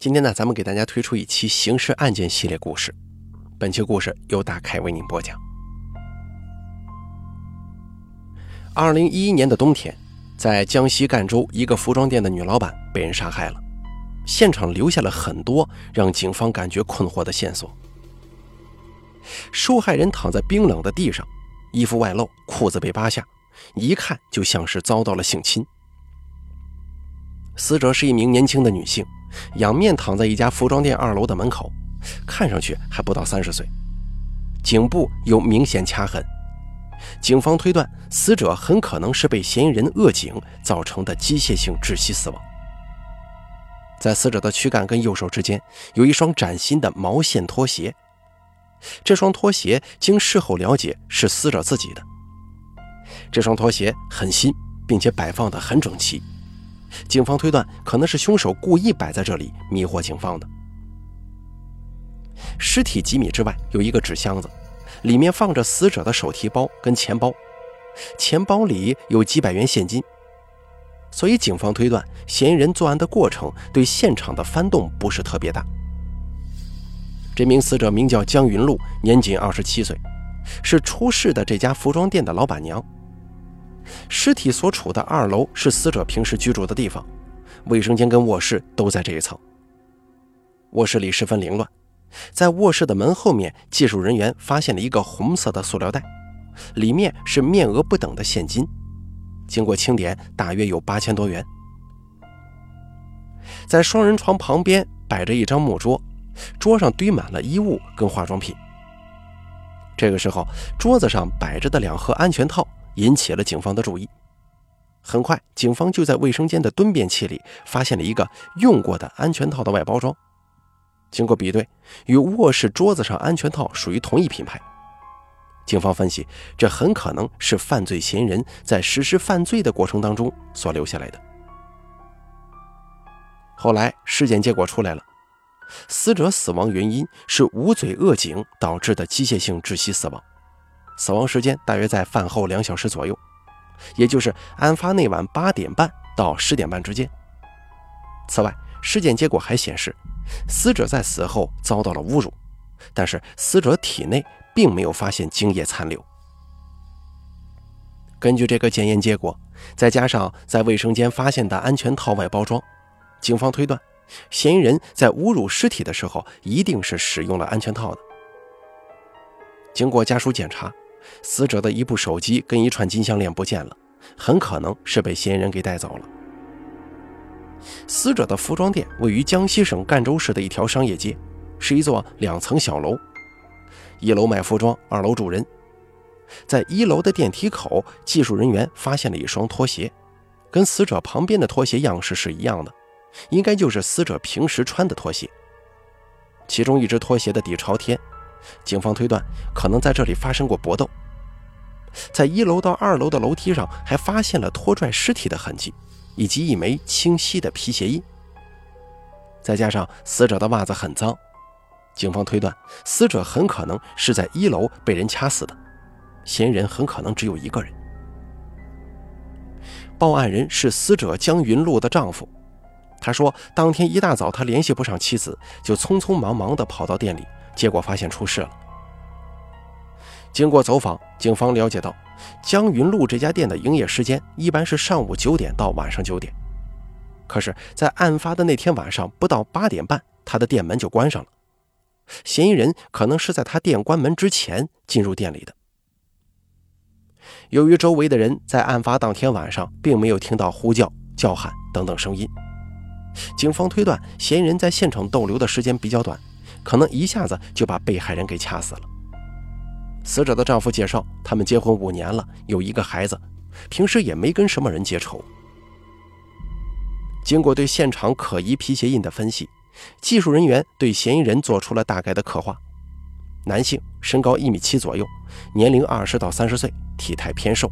今天呢，咱们给大家推出一期刑事案件系列故事。本期故事由大凯为您播讲。二零一一年的冬天，在江西赣州一个服装店的女老板被人杀害了，现场留下了很多让警方感觉困惑的线索。受害人躺在冰冷的地上，衣服外露，裤子被扒下，一看就像是遭到了性侵。死者是一名年轻的女性。仰面躺在一家服装店二楼的门口，看上去还不到三十岁，颈部有明显掐痕。警方推断，死者很可能是被嫌疑人扼颈造成的机械性窒息死亡。在死者的躯干跟右手之间有一双崭新的毛线拖鞋，这双拖鞋经事后了解是死者自己的。这双拖鞋很新，并且摆放得很整齐。警方推断，可能是凶手故意摆在这里迷惑警方的。尸体几米之外有一个纸箱子，里面放着死者的手提包跟钱包，钱包里有几百元现金。所以警方推断，嫌疑人作案的过程对现场的翻动不是特别大。这名死者名叫江云露，年仅二十七岁，是出事的这家服装店的老板娘。尸体所处的二楼是死者平时居住的地方，卫生间跟卧室都在这一层。卧室里十分凌乱，在卧室的门后面，技术人员发现了一个红色的塑料袋，里面是面额不等的现金，经过清点，大约有八千多元。在双人床旁边摆着一张木桌，桌上堆满了衣物跟化妆品。这个时候，桌子上摆着的两盒安全套。引起了警方的注意。很快，警方就在卫生间的蹲便器里发现了一个用过的安全套的外包装。经过比对，与卧室桌子上安全套属于同一品牌。警方分析，这很可能是犯罪嫌疑人在实施犯罪的过程当中所留下来的。后来，尸检结果出来了，死者死亡原因是捂嘴扼颈导致的机械性窒息死亡。死亡时间大约在饭后两小时左右，也就是案发那晚八点半到十点半之间。此外，尸检结果还显示，死者在死后遭到了侮辱，但是死者体内并没有发现精液残留。根据这个检验结果，再加上在卫生间发现的安全套外包装，警方推断，嫌疑人在侮辱尸体的时候一定是使用了安全套的。经过家属检查。死者的一部手机跟一串金项链不见了，很可能是被嫌疑人给带走了。死者的服装店位于江西省赣州市的一条商业街，是一座两层小楼，一楼卖服装，二楼住人。在一楼的电梯口，技术人员发现了一双拖鞋，跟死者旁边的拖鞋样式是一样的，应该就是死者平时穿的拖鞋。其中一只拖鞋的底朝天。警方推断，可能在这里发生过搏斗。在一楼到二楼的楼梯上，还发现了拖拽尸体的痕迹，以及一枚清晰的皮鞋印。再加上死者的袜子很脏，警方推断，死者很可能是在一楼被人掐死的。嫌疑人很可能只有一个人。报案人是死者江云露的丈夫，他说，当天一大早他联系不上妻子，就匆匆忙忙地跑到店里。结果发现出事了。经过走访，警方了解到，江云路这家店的营业时间一般是上午九点到晚上九点。可是，在案发的那天晚上不到八点半，他的店门就关上了。嫌疑人可能是在他店关门之前进入店里的。由于周围的人在案发当天晚上并没有听到呼叫、叫喊等等声音，警方推断嫌疑人在现场逗留的时间比较短。可能一下子就把被害人给掐死了。死者的丈夫介绍，他们结婚五年了，有一个孩子，平时也没跟什么人结仇。经过对现场可疑皮鞋印的分析，技术人员对嫌疑人做出了大概的刻画：男性，身高一米七左右，年龄二十到三十岁，体态偏瘦。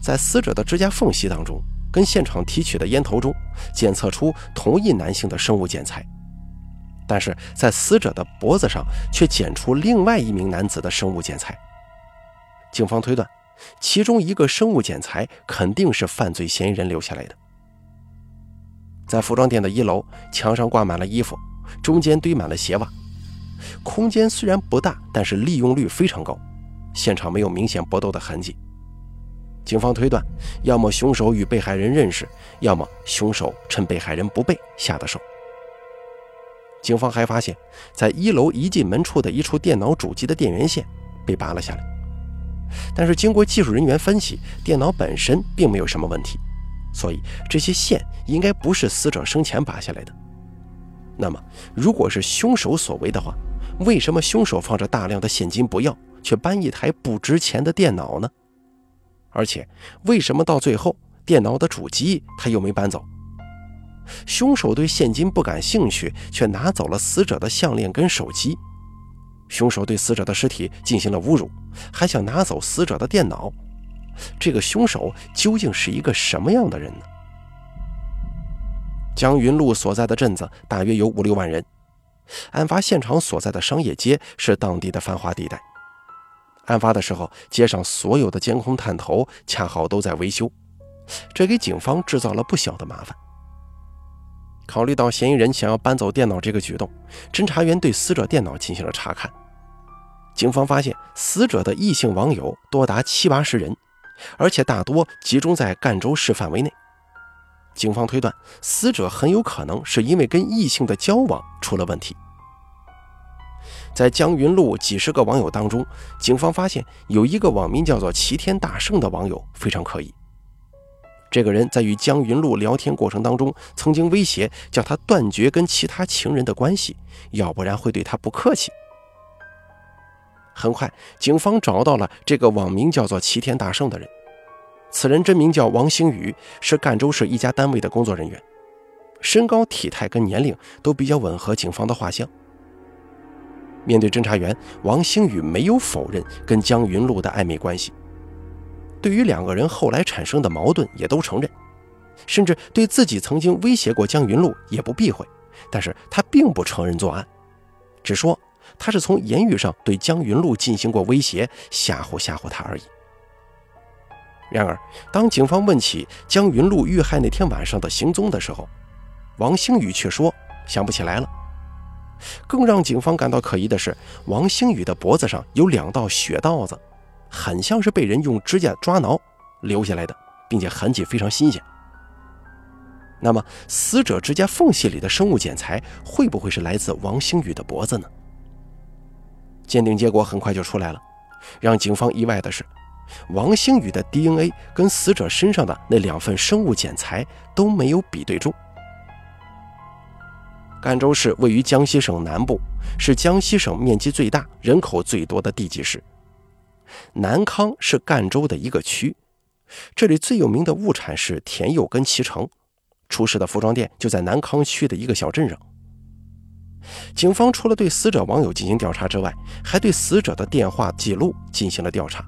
在死者的指甲缝隙当中，跟现场提取的烟头中，检测出同一男性的生物检材。但是在死者的脖子上却检出另外一名男子的生物检材。警方推断，其中一个生物检材肯定是犯罪嫌疑人留下来的。在服装店的一楼，墙上挂满了衣服，中间堆满了鞋袜。空间虽然不大，但是利用率非常高，现场没有明显搏斗的痕迹。警方推断，要么凶手与被害人认识，要么凶手趁被害人不备下的手。警方还发现，在一楼一进门处的一处电脑主机的电源线被拔了下来，但是经过技术人员分析，电脑本身并没有什么问题，所以这些线应该不是死者生前拔下来的。那么，如果是凶手所为的话，为什么凶手放着大量的现金不要，却搬一台不值钱的电脑呢？而且，为什么到最后电脑的主机他又没搬走？凶手对现金不感兴趣，却拿走了死者的项链跟手机。凶手对死者的尸体进行了侮辱，还想拿走死者的电脑。这个凶手究竟是一个什么样的人呢？江云路所在的镇子大约有五六万人，案发现场所在的商业街是当地的繁华地带。案发的时候，街上所有的监控探头恰好都在维修，这给警方制造了不小的麻烦。考虑到嫌疑人想要搬走电脑这个举动，侦查员对死者电脑进行了查看。警方发现，死者的异性网友多达七八十人，而且大多集中在赣州市范围内。警方推断，死者很有可能是因为跟异性的交往出了问题。在江云路几十个网友当中，警方发现有一个网名叫做“齐天大圣”的网友非常可疑。这个人在与江云路聊天过程当中，曾经威胁叫他断绝跟其他情人的关系，要不然会对他不客气。很快，警方找到了这个网名叫做“齐天大圣”的人。此人真名叫王星宇，是赣州市一家单位的工作人员，身高、体态跟年龄都比较吻合警方的画像。面对侦查员，王星宇没有否认跟江云路的暧昧关系。对于两个人后来产生的矛盾，也都承认，甚至对自己曾经威胁过江云路也不避讳。但是他并不承认作案，只说他是从言语上对江云路进行过威胁，吓唬吓唬他而已。然而，当警方问起江云路遇害那天晚上的行踪的时候，王星宇却说想不起来了。更让警方感到可疑的是，王星宇的脖子上有两道血道子。很像是被人用指甲抓挠留下来的，并且痕迹非常新鲜。那么，死者指甲缝隙里的生物检材会不会是来自王星宇的脖子呢？鉴定结果很快就出来了。让警方意外的是，王星宇的 DNA 跟死者身上的那两份生物检材都没有比对中。赣州市位于江西省南部，是江西省面积最大、人口最多的地级市。南康是赣州的一个区，这里最有名的物产是田柚跟脐橙，出事的服装店就在南康区的一个小镇上。警方除了对死者网友进行调查之外，还对死者的电话记录进行了调查，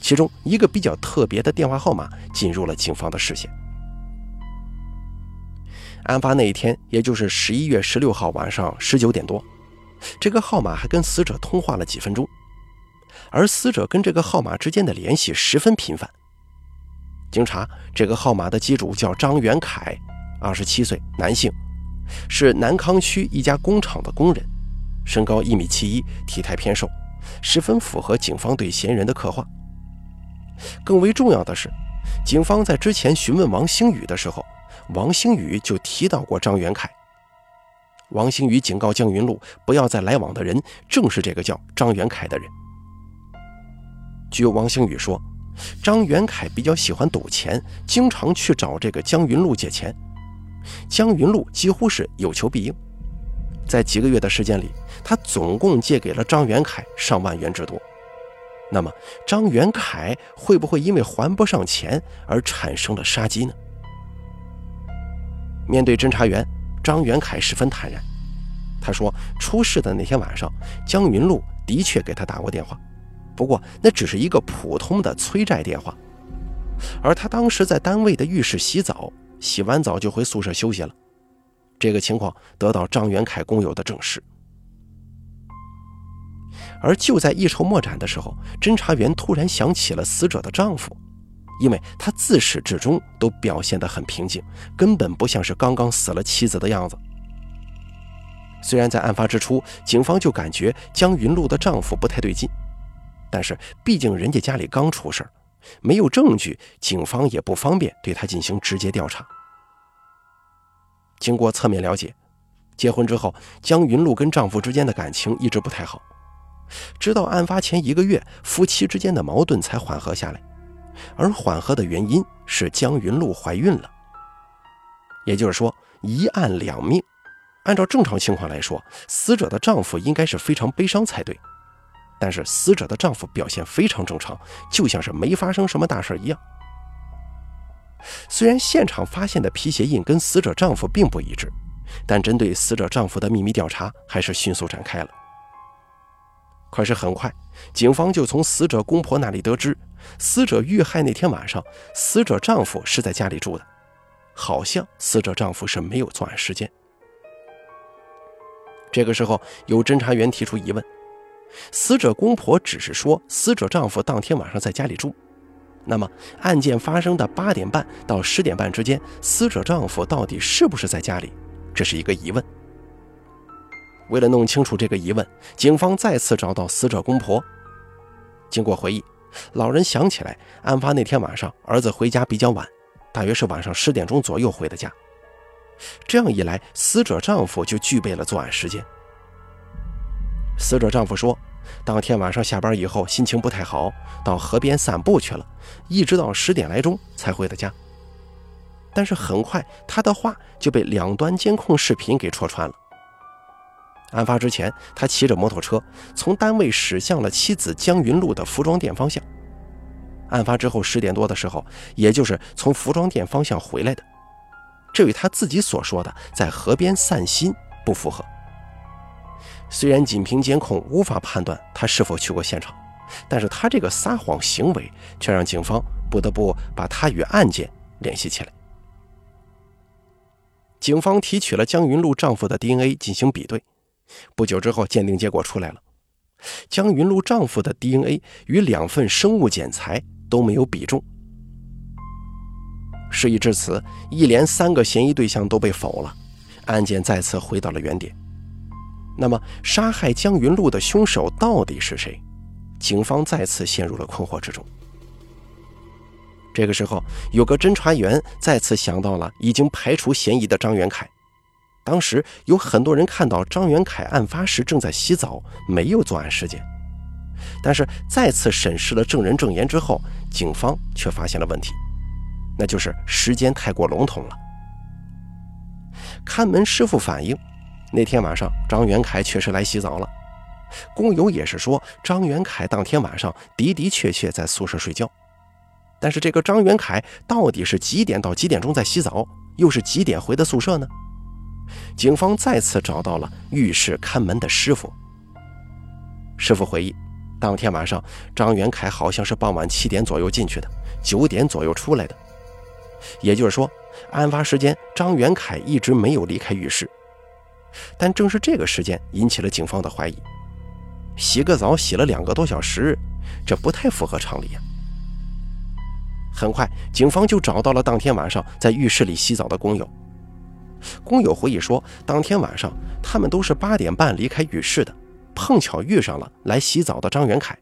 其中一个比较特别的电话号码进入了警方的视线。案发那一天，也就是十一月十六号晚上十九点多，这个号码还跟死者通话了几分钟。而死者跟这个号码之间的联系十分频繁。经查，这个号码的机主叫张元凯，二十七岁，男性，是南康区一家工厂的工人，身高一米七一，体态偏瘦，十分符合警方对嫌疑人的刻画。更为重要的是，警方在之前询问王星宇的时候，王星宇就提到过张元凯。王星宇警告江云路不要再来往的人，正是这个叫张元凯的人。据王星宇说，张元凯比较喜欢赌钱，经常去找这个江云路借钱。江云路几乎是有求必应，在几个月的时间里，他总共借给了张元凯上万元之多。那么，张元凯会不会因为还不上钱而产生了杀机呢？面对侦查员，张元凯十分坦然，他说，出事的那天晚上，江云路的确给他打过电话。不过那只是一个普通的催债电话，而他当时在单位的浴室洗澡，洗完澡就回宿舍休息了。这个情况得到张元凯工友的证实。而就在一筹莫展的时候，侦查员突然想起了死者的丈夫，因为他自始至终都表现得很平静，根本不像是刚刚死了妻子的样子。虽然在案发之初，警方就感觉江云露的丈夫不太对劲，但是毕竟人家家里刚出事没有证据，警方也不方便对他进行直接调查。经过侧面了解，结婚之后，江云露跟丈夫之间的感情一直不太好，直到案发前一个月，夫妻之间的矛盾才缓和下来。而缓和的原因是江云露怀孕了，也就是说一案两命。按照正常情况来说，死者的丈夫应该是非常悲伤才对，但是死者的丈夫表现非常正常，就像是没发生什么大事一样。虽然现场发现的皮鞋印跟死者丈夫并不一致，但针对死者丈夫的秘密调查还是迅速展开了。可是很快，警方就从死者公婆那里得知。死者遇害那天晚上，死者丈夫是在家里住的，好像死者丈夫是没有作案时间。这个时候，有侦查员提出疑问：死者公婆只是说死者丈夫当天晚上在家里住，那么案件发生的八点半到十点半之间，死者丈夫到底是不是在家里？这是一个疑问。为了弄清楚这个疑问，警方再次找到死者公婆，经过回忆。老人想起来，案发那天晚上，儿子回家比较晚，大约是晚上十点钟左右回的家。这样一来，死者丈夫就具备了作案时间。死者丈夫说，当天晚上下班以后，心情不太好，到河边散步去了，一直到十点来钟才回的家。但是很快，他的话就被两端监控视频给戳穿了。案发之前，他骑着摩托车从单位驶向了妻子江云路的服装店方向。案发之后十点多的时候，也就是从服装店方向回来的，这与他自己所说的在河边散心不符合。虽然仅凭监控无法判断他是否去过现场，但是他这个撒谎行为却让警方不得不把他与案件联系起来。警方提取了江云路丈夫的 DNA 进行比对。不久之后，鉴定结果出来了，江云露丈夫的 DNA 与两份生物检材都没有比中。事已至此，一连三个嫌疑对象都被否了，案件再次回到了原点。那么，杀害江云露的凶手到底是谁？警方再次陷入了困惑之中。这个时候，有个侦查员再次想到了已经排除嫌疑的张元凯。当时有很多人看到张元凯案发时正在洗澡，没有作案时间。但是再次审视了证人证言之后，警方却发现了问题，那就是时间太过笼统了。看门师傅反映，那天晚上张元凯确实来洗澡了，工友也是说张元凯当天晚上的的确确在宿舍睡觉。但是这个张元凯到底是几点到几点钟在洗澡，又是几点回的宿舍呢？警方再次找到了浴室看门的师傅。师傅回忆，当天晚上张元凯好像是傍晚七点左右进去的，九点左右出来的。也就是说，案发时间张元凯一直没有离开浴室。但正是这个时间引起了警方的怀疑：洗个澡洗了两个多小时，这不太符合常理呀。很快，警方就找到了当天晚上在浴室里洗澡的工友。工友回忆说，当天晚上他们都是八点半离开浴室的，碰巧遇上了来洗澡的张元凯。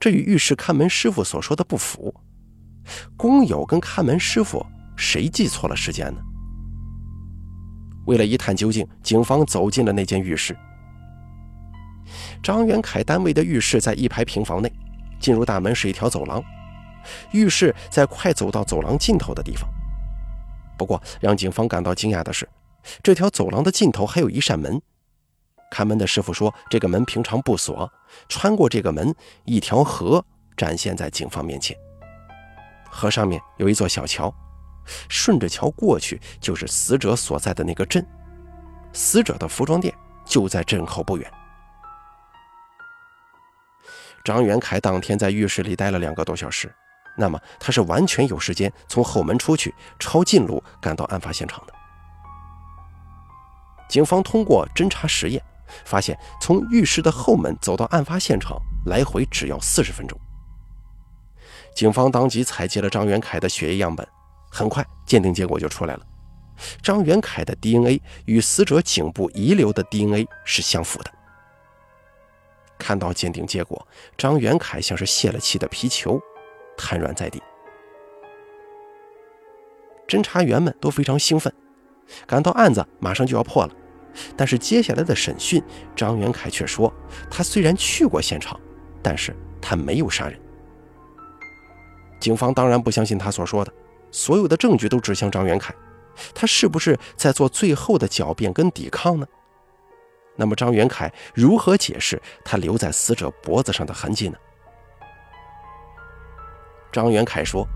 这与浴室看门师傅所说的不符。工友跟看门师傅谁记错了时间呢？为了一探究竟，警方走进了那间浴室。张元凯单位的浴室在一排平房内，进入大门是一条走廊，浴室在快走到走廊尽头的地方。不过，让警方感到惊讶的是，这条走廊的尽头还有一扇门。看门的师傅说，这个门平常不锁。穿过这个门，一条河展现在警方面前。河上面有一座小桥，顺着桥过去就是死者所在的那个镇。死者的服装店就在镇口不远。张元凯当天在浴室里待了两个多小时。那么他是完全有时间从后门出去，抄近路赶到案发现场的。警方通过侦查实验，发现从浴室的后门走到案发现场来回只要四十分钟。警方当即采集了张元凯的血液样本，很快鉴定结果就出来了。张元凯的 DNA 与死者颈部遗留的 DNA 是相符的。看到鉴定结果，张元凯像是泄了气的皮球，瘫软在地。侦查员们都非常兴奋，感到案子马上就要破了。但是接下来的审讯，张元凯却说，他虽然去过现场，但是他没有杀人。警方当然不相信他所说的，所有的证据都指向张元凯。他是不是在做最后的狡辩跟抵抗呢？那么张元凯如何解释他留在死者脖子上的痕迹呢？张元凯说，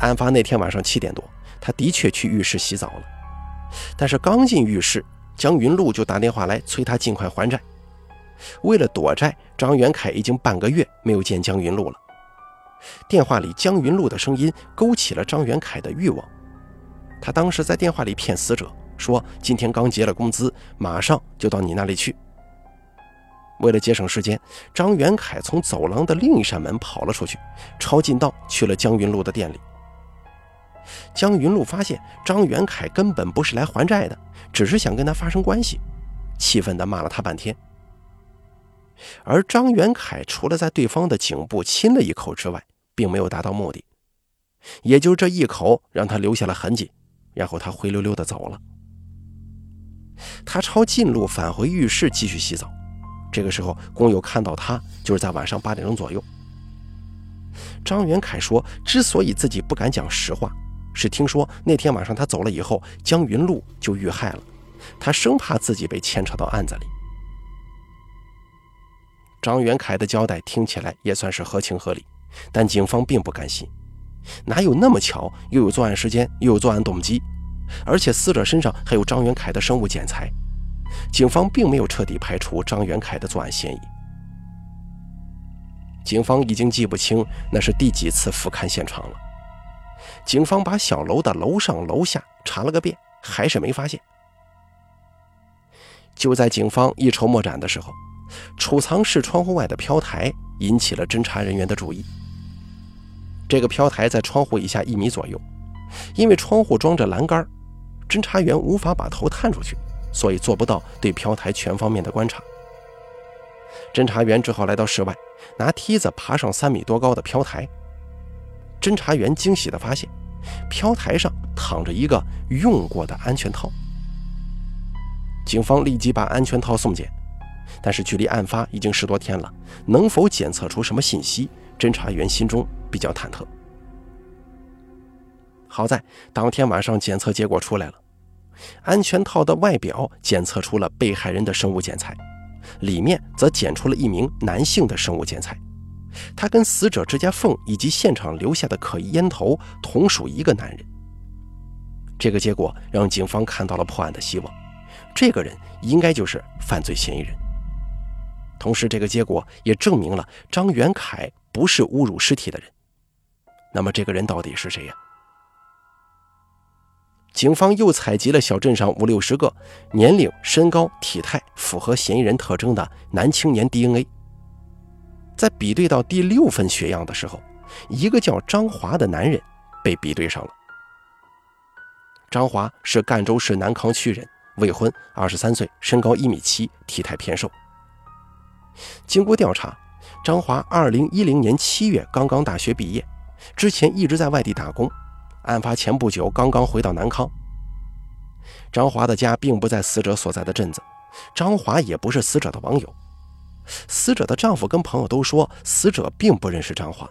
案发那天晚上七点多，他的确去浴室洗澡了，但是刚进浴室，江云路就打电话来催他尽快还债。为了躲债，张元凯已经半个月没有见江云路了。电话里江云路的声音勾起了张元凯的欲望。他当时在电话里骗死者说：“今天刚结了工资，马上就到你那里去。”为了节省时间，张元凯从走廊的另一扇门跑了出去，抄近道去了江云路的店里。江云路发现张元凯根本不是来还债的，只是想跟他发生关系，气愤地骂了他半天。而张元凯除了在对方的颈部亲了一口之外，并没有达到目的，也就这一口让他留下了痕迹。然后他灰溜溜的走了。他抄近路返回浴室继续洗澡。这个时候，工友看到他就是在晚上八点钟左右。张元凯说，之所以自己不敢讲实话，是听说那天晚上他走了以后，江云路就遇害了，他生怕自己被牵扯到案子里。张元凯的交代听起来也算是合情合理，但警方并不甘心。哪有那么巧？又有作案时间，又有作案动机，而且死者身上还有张元凯的生物检材，警方并没有彻底排除张元凯的作案嫌疑。警方已经记不清那是第几次复勘现场了。警方把小楼的楼上楼下查了个遍，还是没发现。就在警方一筹莫展的时候，储藏室窗户外的飘台引起了侦查人员的注意。这个飘台在窗户以下一米左右，因为窗户装着栏杆，侦查员无法把头探出去，所以做不到对飘台全方面的观察。侦查员只好来到室外，拿梯子爬上三米多高的飘台。侦查员惊喜地发现，飘台上躺着一个用过的安全套。警方立即把安全套送检，但是距离案发已经十多天了，能否检测出什么信息？侦查员心中。比较忐忑。好在当天晚上检测结果出来了，安全套的外表检测出了被害人的生物检材，里面则检出了一名男性的生物检材，他跟死者指甲缝以及现场留下的可疑烟头同属一个男人。这个结果让警方看到了破案的希望，这个人应该就是犯罪嫌疑人。同时，这个结果也证明了张元凯不是侮辱尸体的人。那么这个人到底是谁呀？警方又采集了小镇上五六十个年龄、身高、体态符合嫌疑人特征的男青年 DNA，在比对到第六份血样的时候，一个叫张华的男人被比对上了。张华是赣州市南康区人，未婚，二十三岁，身高一米七，体态偏瘦。经过调查，张华二零一零年七月刚刚大学毕业。之前一直在外地打工，案发前不久刚刚回到南康。张华的家并不在死者所在的镇子，张华也不是死者的网友。死者的丈夫跟朋友都说，死者并不认识张华。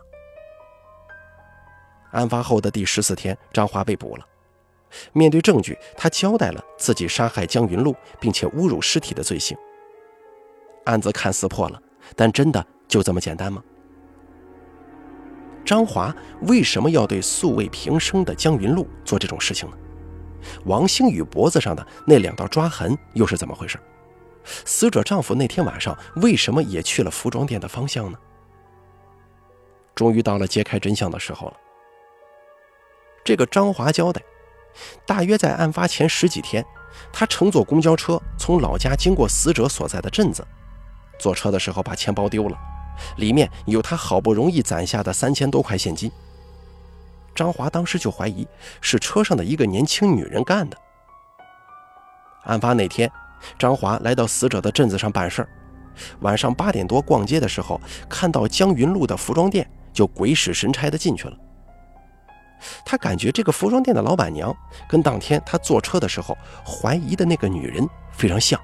案发后的第十四天，张华被捕了。面对证据，他交代了自己杀害江云路并且侮辱尸体的罪行。案子看似破了，但真的就这么简单吗？张华为什么要对素未平生的江云路做这种事情呢？王星宇脖子上的那两道抓痕又是怎么回事？死者丈夫那天晚上为什么也去了服装店的方向呢？终于到了揭开真相的时候了。这个张华交代，大约在案发前十几天，他乘坐公交车从老家经过死者所在的镇子，坐车的时候把钱包丢了。里面有他好不容易攒下的三千多块现金。张华当时就怀疑是车上的一个年轻女人干的。案发那天，张华来到死者的镇子上办事儿，晚上八点多逛街的时候，看到江云路的服装店，就鬼使神差的进去了。他感觉这个服装店的老板娘跟当天他坐车的时候怀疑的那个女人非常像，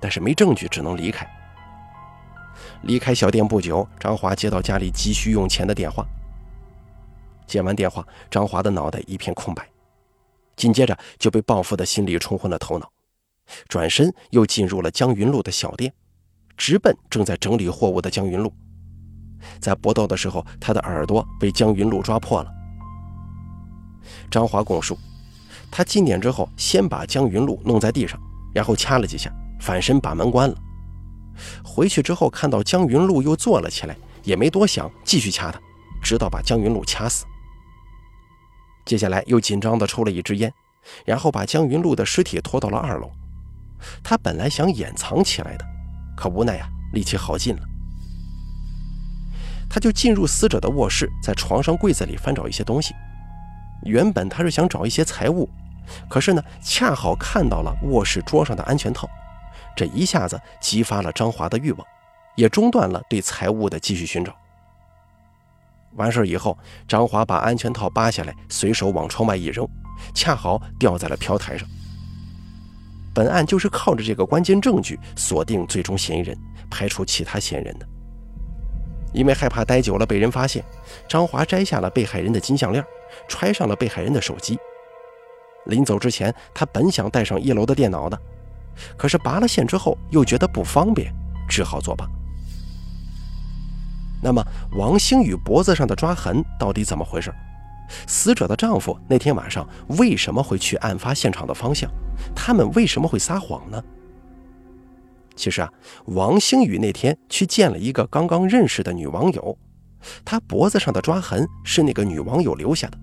但是没证据，只能离开。离开小店不久，张华接到家里急需用钱的电话。接完电话，张华的脑袋一片空白，紧接着就被报复的心理冲昏了头脑，转身又进入了江云路的小店，直奔正在整理货物的江云路。在搏斗的时候，他的耳朵被江云路抓破了。张华供述，他进店之后，先把江云路弄在地上，然后掐了几下，反身把门关了。回去之后，看到江云路又坐了起来，也没多想，继续掐他，直到把江云路掐死。接下来又紧张地抽了一支烟，然后把江云路的尸体拖到了二楼。他本来想掩藏起来的，可无奈啊，力气耗尽了。他就进入死者的卧室，在床上柜子里翻找一些东西。原本他是想找一些财物，可是呢，恰好看到了卧室桌上的安全套，这一下子激发了张华的欲望，也中断了对财物的继续寻找。完事以后，张华把安全套扒下来，随手往窗外一扔，恰好掉在了飘台上。本案就是靠着这个关键证据锁定最终嫌疑人，排除其他嫌疑人的。因为害怕待久了被人发现，张华摘下了被害人的金项链，揣上了被害人的手机。临走之前，他本想带上一楼的电脑的，可是拔了线之后又觉得不方便，只好作罢。那么，王星宇脖子上的抓痕到底怎么回事？死者的丈夫那天晚上为什么会去案发现场的方向？他们为什么会撒谎呢？其实啊，王星宇那天去见了一个刚刚认识的女网友，他脖子上的抓痕是那个女网友留下的。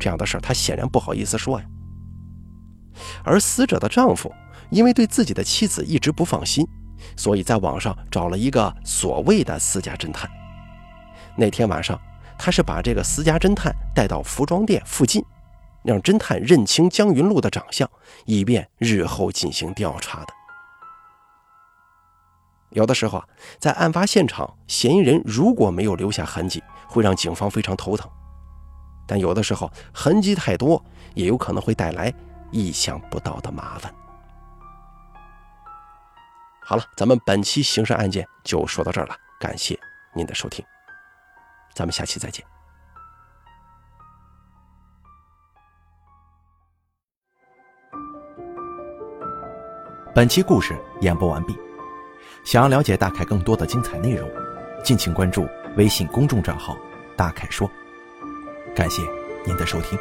这样的事儿他显然不好意思说呀。而死者的丈夫因为对自己的妻子一直不放心。所以在网上找了一个所谓的私家侦探。那天晚上，他是把这个私家侦探带到服装店附近，让侦探认清江云路的长相，以便日后进行调查的。有的时候啊，在案发现场，嫌疑人如果没有留下痕迹，会让警方非常头疼；但有的时候，痕迹太多，也有可能会带来意想不到的麻烦。好了，咱们本期刑事案件就说到这儿了，感谢您的收听，咱们下期再见。本期故事演播完毕，想要了解大凯更多的精彩内容，敬请关注微信公众账号“大凯说”，感谢您的收听。